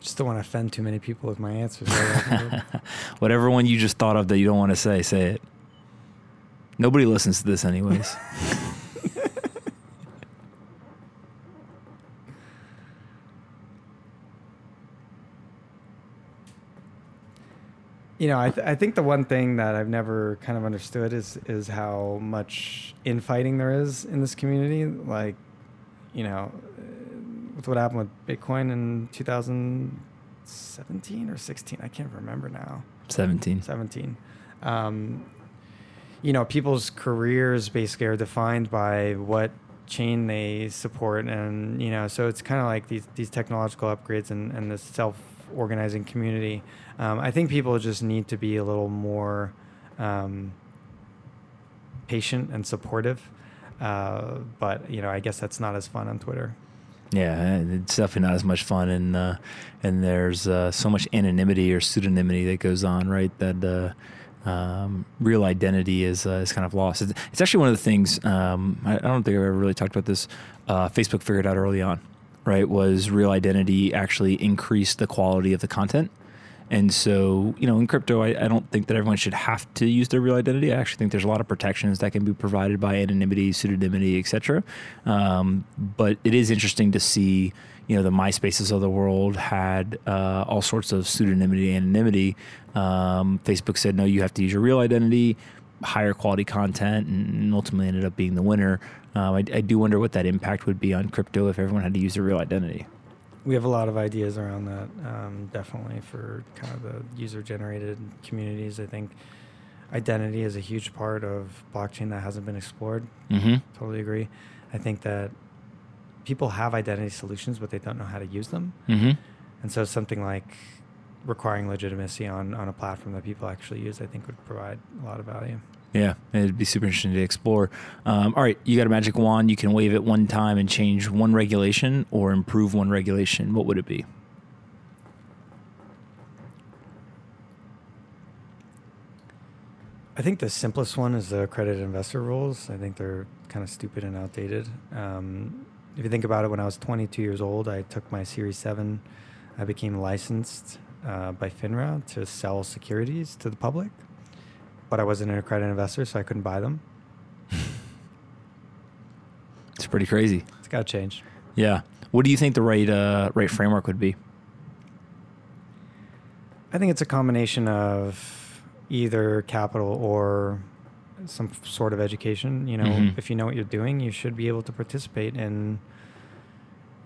Just don't want to offend too many people with my answers. Whatever one you just thought of that you don't want to say, say it. Nobody listens to this, anyways. you know, I, th- I think the one thing that I've never kind of understood is is how much infighting there is in this community. Like, you know, with what happened with Bitcoin in 2017 or 16, I can't remember now. 17. 17. Um, you know, people's careers basically are defined by what chain they support, and you know, so it's kind of like these these technological upgrades and and this self organizing community. Um, I think people just need to be a little more um, patient and supportive. Uh, but you know, I guess that's not as fun on Twitter. Yeah, it's definitely not as much fun, and uh, and there's uh, so much anonymity or pseudonymity that goes on, right? That uh, um, real identity is uh, is kind of lost. It's, actually one of the things um, I, I, don't think I've ever really talked about this. Uh, Facebook figured out early on, right? Was real identity actually increased the quality of the content. And so, you know, in crypto, I, I, don't think that everyone should have to use their real identity. I actually think there's a lot of protections that can be provided by anonymity, pseudonymity, etc. Um, but it is interesting to see, you know, the MySpaces of the world had uh, all sorts of pseudonymity, anonymity. Um, Facebook said, no, you have to use your real identity, higher quality content, and ultimately ended up being the winner. Um, I, I do wonder what that impact would be on crypto if everyone had to use their real identity we have a lot of ideas around that, um, definitely for kind of the user generated communities. I think identity is a huge part of blockchain that hasn't been explored. Mm-hmm. Totally agree. I think that people have identity solutions, but they don't know how to use them. Mm-hmm. And so something like requiring legitimacy on, on a platform that people actually use, I think would provide a lot of value. Yeah, it'd be super interesting to explore. Um, all right, you got a magic wand. You can wave it one time and change one regulation or improve one regulation. What would it be? I think the simplest one is the accredited investor rules. I think they're kind of stupid and outdated. Um, if you think about it, when I was 22 years old, I took my Series 7. I became licensed uh, by FINRA to sell securities to the public but I wasn't an accredited investor, so I couldn't buy them. it's pretty crazy. It's got to change. Yeah. What do you think the right uh, right framework would be? I think it's a combination of either capital or some sort of education. You know, mm-hmm. if you know what you're doing, you should be able to participate in,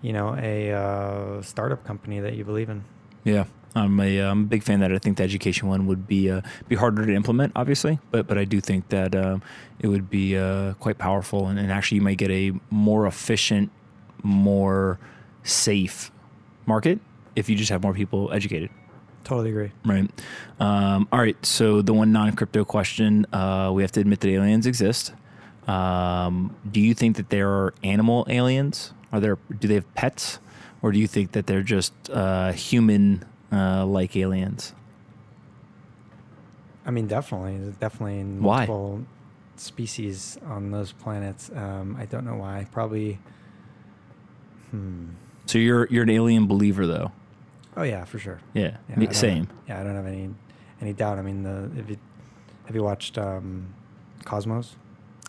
you know, a uh, startup company that you believe in. Yeah. I'm a, I'm a big fan that I think the education one would be uh, be harder to implement, obviously, but but I do think that um, it would be uh, quite powerful, and, and, actually you might get a more efficient, more safe market if you just have more people educated. Totally agree. Right. Um, all right. So the one non crypto question: uh, we have to admit that aliens exist. Um, do you think that there are animal aliens? Are there? Do they have pets? or do you think that they're just uh, human uh, like aliens? I mean, definitely, definitely multiple why? species on those planets. Um, I don't know why. Probably. Hmm. So you're you're an alien believer, though. Oh yeah, for sure. Yeah, yeah same. Yeah, I don't have any any doubt. I mean, the if you have you watched um, Cosmos?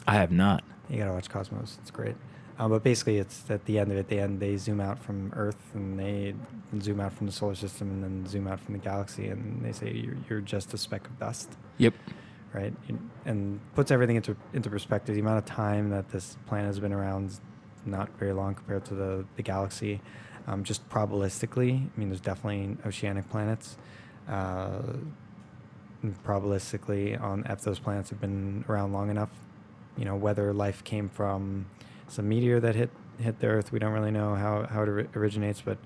I have not. You gotta watch Cosmos. It's great. Uh, but basically, it's at the end of it. The end, they zoom out from Earth and they zoom out from the solar system and then zoom out from the galaxy, and they say you're, you're just a speck of dust. Yep. Right, and puts everything into into perspective. The amount of time that this planet has been around is not very long compared to the the galaxy. Um, just probabilistically, I mean, there's definitely oceanic planets. Uh, probabilistically, on if those planets have been around long enough, you know, whether life came from some meteor that hit hit the Earth. We don't really know how how it originates, but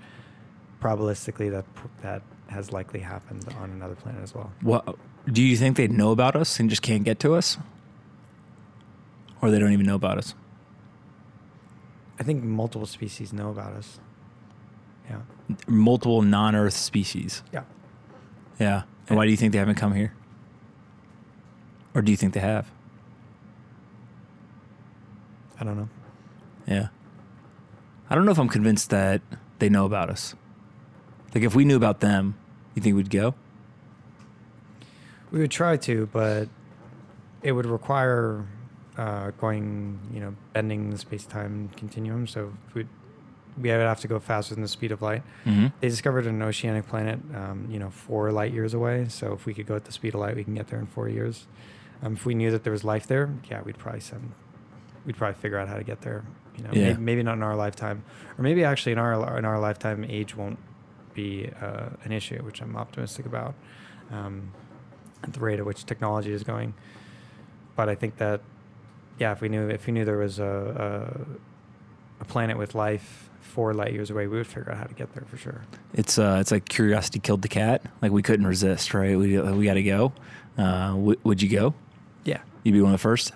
probabilistically that that has likely happened on another planet as well. What do you think they know about us and just can't get to us, or they don't even know about us? I think multiple species know about us. Yeah. Multiple non-Earth species. Yeah. Yeah. And why do you think they haven't come here? Or do you think they have? I don't know. Yeah. I don't know if I'm convinced that they know about us. Like, if we knew about them, you think we'd go? We would try to, but it would require uh, going, you know, bending the space time continuum. So we'd, we would have to go faster than the speed of light. Mm-hmm. They discovered an oceanic planet, um, you know, four light years away. So if we could go at the speed of light, we can get there in four years. Um, if we knew that there was life there, yeah, we'd probably send, we'd probably figure out how to get there. You know, Yeah. maybe, maybe not in our lifetime, or maybe actually in our in our lifetime, age won't be uh, an issue, which I'm optimistic about. Um, at the rate at which technology is going, but I think that, yeah, if we knew if we knew there was a a, a planet with life four light years away, we would figure out how to get there for sure. It's uh, it's like curiosity killed the cat. Like we couldn't resist, right? We we got to go. Uh, w- would you go? Yeah. You'd be one of the first.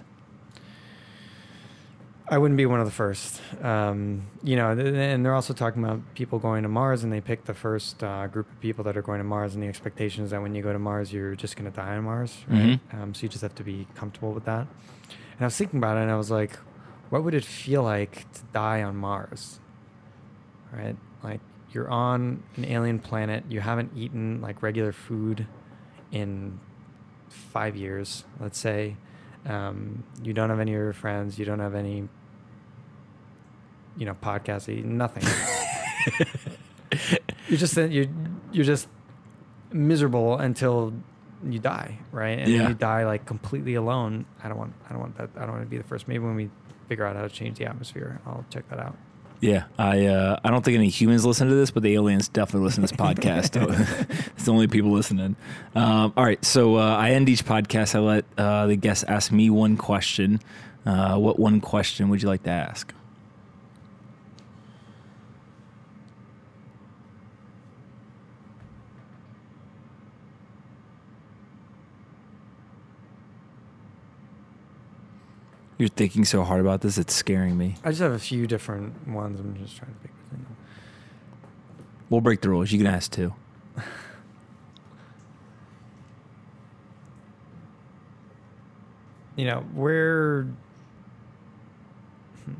I wouldn't be one of the first. Um, you know, th- and they're also talking about people going to Mars, and they pick the first uh, group of people that are going to Mars, and the expectation is that when you go to Mars, you're just going to die on Mars, right? Um, so you just have to be comfortable with that. And I was thinking about it, and I was like, what would it feel like to die on Mars? Right? Like you're on an alien planet, you haven't eaten like regular food in five years, let's say. Um, you don't have any of your friends. You don't have any, you know, podcasts. you- Nothing. you're just you're you're just miserable until you die, right? And Yeah. you die like completely alone. I don't want I don't want that. I don't want to be the first. Maybe when we figure out how to change the atmosphere, I'll check that out. Yeah, I uh, I don't think any humans listen to this, but the aliens definitely listen to this podcast. it's the only people listening. Um, all right, so uh, I end each podcast. I let uh, the guests ask me one question. Uh, what one question would you like to ask? You're thinking so hard about this; it's scaring me. I just have a few different ones. I'm just trying to pick between them. We'll break the rules. You can ask two. You know where. Hmm.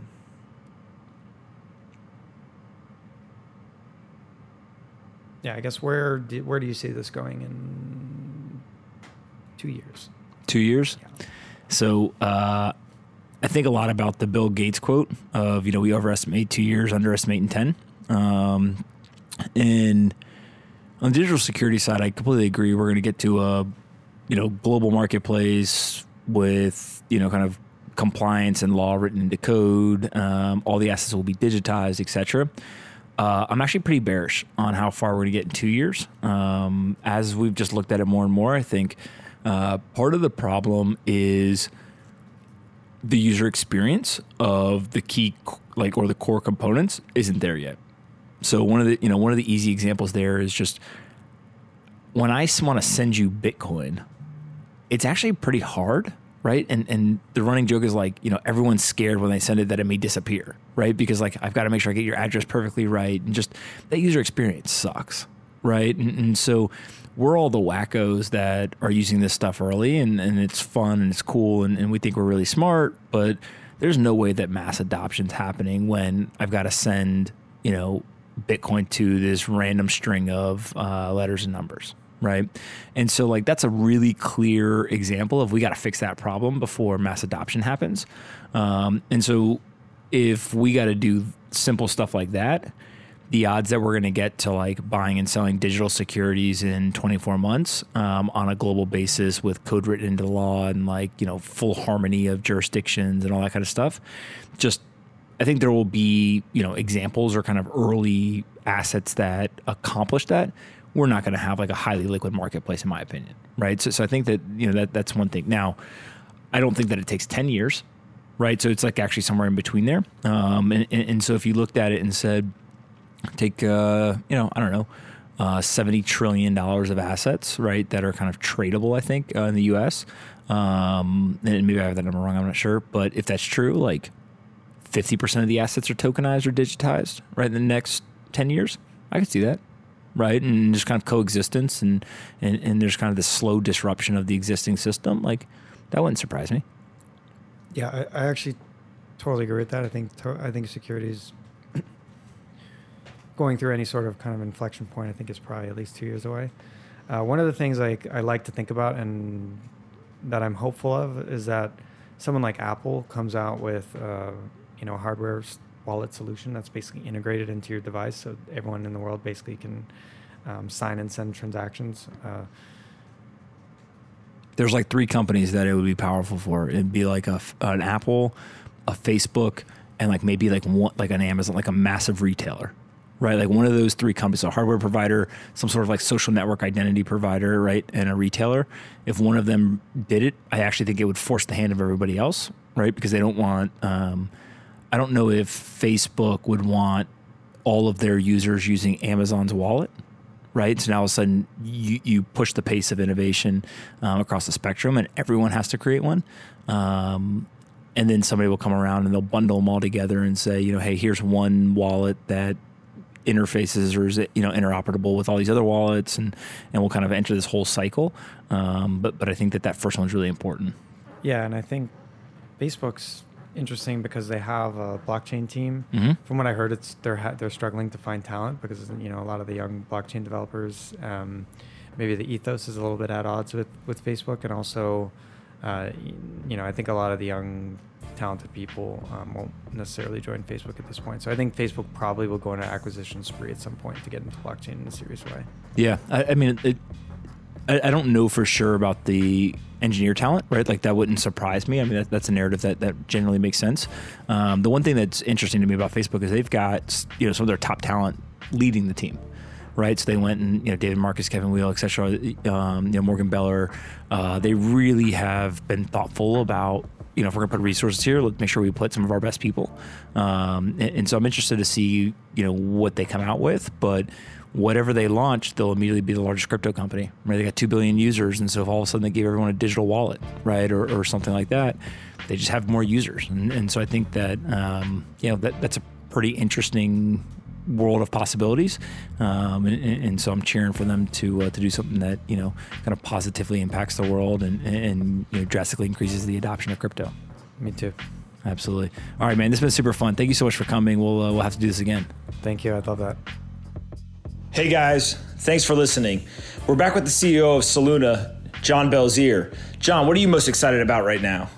Yeah, I guess where do, where do you see this going in two years? Two years. Yeah. So uh, I think a lot about the Bill Gates quote of you know we overestimate two years, underestimate in ten. Um, and on the digital security side, I completely agree. We're going to get to a you know global marketplace with you know kind of compliance and law written into code. Um, all the assets will be digitized, etc. Uh, I'm actually pretty bearish on how far we're going to get in two years. Um, as we've just looked at it more and more, I think uh, part of the problem is the user experience of the key, like or the core components, isn't there yet. So one of the you know one of the easy examples there is just when I want to send you Bitcoin, it's actually pretty hard, right? And and the running joke is like, you know, everyone's scared when they send it that it may disappear, right? Because like I've got to make sure I get your address perfectly right, and just that user experience sucks, right? And, and so we're all the wackos that are using this stuff early, and and it's fun and it's cool, and, and we think we're really smart, but there's no way that mass adoption's happening when I've got to send, you know, Bitcoin to this random string of uh, letters and numbers, right? And so, like, that's a really clear example of we got to fix that problem before mass adoption happens. Um, and so, if we got to do simple stuff like that, the odds that we're going to get to like buying and selling digital securities in 24 months um, on a global basis with code written into law and like you know full harmony of jurisdictions and all that kind of stuff just i think there will be you know examples or kind of early assets that accomplish that. We're not going to have like a highly liquid marketplace in my opinion right? So, so i think that you know that that's one thing. Now i don't think that it takes 10 years right? So it's like actually somewhere in between there. Um, and, and, and so if you looked at it and said take uh, you know I don't know uh, seventy trillion dollars of assets, right, that are kind of tradable. I think uh, in the U.S. Um, and maybe I have that number wrong. I'm not sure, but if that's true, like fifty percent of the assets are tokenized or digitized, right, in the next ten years, I could see that right? And just kind of coexistence and, and, and there's kind of this slow disruption of the existing system. Like that wouldn't surprise me. Yeah, I, I actually totally agree with that. I think to, I think security is going through any sort of kind of inflection point. I think is probably at least two years away. Uh, one of the things like I like to think about and that I'm hopeful of is that someone like Apple comes out with uh, you know hardware wallet solution that's basically integrated into your device, so everyone in the world basically can um, sign and send transactions. Uh, There's like three companies that it would be powerful for. It'd be like a an Apple, a Facebook, and like maybe like one like an Amazon, like a massive retailer right? Like one of those three companies, a hardware provider, some sort of like social network identity provider, right? And a retailer. If one of them did it, I actually think it would force the hand of everybody else, right? Because they don't want, um, I don't know if Facebook would want all of their users using Amazon's wallet, right? So now all of a sudden you, you push the pace of innovation um, across the spectrum and everyone has to create one. Um, and then somebody will come around and they'll bundle them all together and say, you know, hey, here's one wallet that interfaces or is it you know interoperable with all these other wallets and and we'll kind of enter this whole cycle um, but but I think that that first one's really important yeah and I think Facebook's interesting because they have a blockchain team. Mm-hmm. From what I heard, it's they're ha- they're struggling to find talent because you know a lot of the young blockchain developers. Um, maybe the ethos is a little bit at odds with with Facebook, and also, uh, you know, I think a lot of the young talented people um, won't necessarily join Facebook at this point. So I think Facebook probably will go an acquisition spree at some point to get into blockchain in a serious way. Yeah, I, I mean, it, I, I don't know for sure about the engineer talent, right? Like that wouldn't surprise me. I mean, that, that's a narrative that, that generally makes sense. Um, the one thing that's interesting to me about Facebook is they've got you know some of their top talent leading the team. Right, so they went and you know David Marcus, Kevin Weil, etc. Um, you know Morgan Beller. Uh, they really have been thoughtful about you know if we're gonna put resources here, let's make sure we put some of our best people. Um, and, and so I'm interested to see you know what they come out with, but whatever they launch, they'll immediately be the largest crypto company. Right? They got two billion users, and so if all of a sudden they gave everyone a digital wallet, right, or, or something like that, they just have more users. And, and so I think that um, you know that that's a pretty interesting world of possibilities. Um, and, and, so I'm cheering for them to uh, to do something that you know kind of positively impacts the world and, and you know drastically increases the adoption of crypto. Me too. Absolutely. All right, man. This has been super fun. Thank you so much for coming. We'll uh, we'll have to do this again. Thank you. I love that. Hey guys, thanks for listening. We're back with the CEO of Soluna, John Belizaire. John, what are you most excited about right now?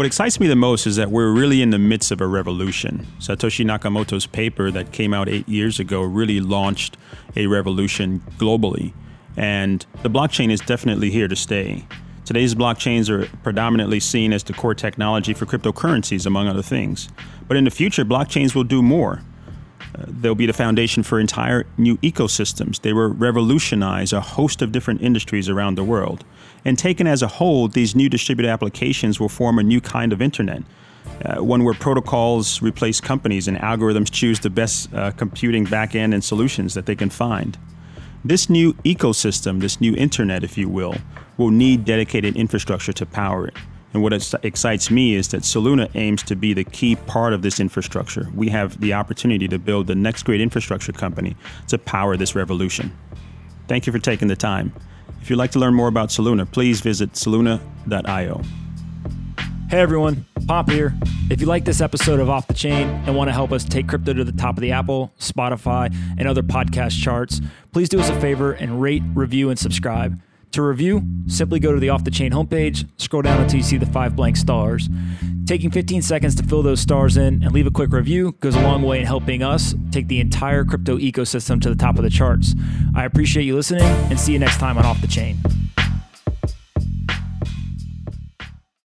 What excites me the most is that we're really in the midst of a revolution. Satoshi Nakamoto's paper that came out eight years ago really launched a revolution globally. And the blockchain is definitely here to stay. Today's blockchains are predominantly seen as the core technology for cryptocurrencies, among other things. But in the future, blockchains will do more. They'll be the foundation for entire new ecosystems. They will revolutionize a host of different industries around the world. And taken as a whole, these new distributed applications will form a new kind of internet. Uh, one where protocols replace companies and algorithms choose the best uh, computing backend and solutions that they can find. This new ecosystem, this new internet, if you will, will need dedicated infrastructure to power it. And what excites me is that Soluna aims to be the key part of this infrastructure. We have the opportunity to build the next great infrastructure company to power this revolution. Thank you for taking the time. If you'd like to learn more about Soluna, please visit soluna.io. Hey everyone, Pomp here. If you like this episode of Off the Chain and want to help us take crypto to the top of the Apple, Spotify, and other podcast charts, please do us a favor and rate, review, and subscribe. To review, simply go to the off the chain homepage, scroll down until you see the five blank stars. Taking 15 seconds to fill those stars in and leave a quick review goes a long way in helping us take the entire crypto ecosystem to the top of the charts. I appreciate you listening and see you next time on Off the Chain.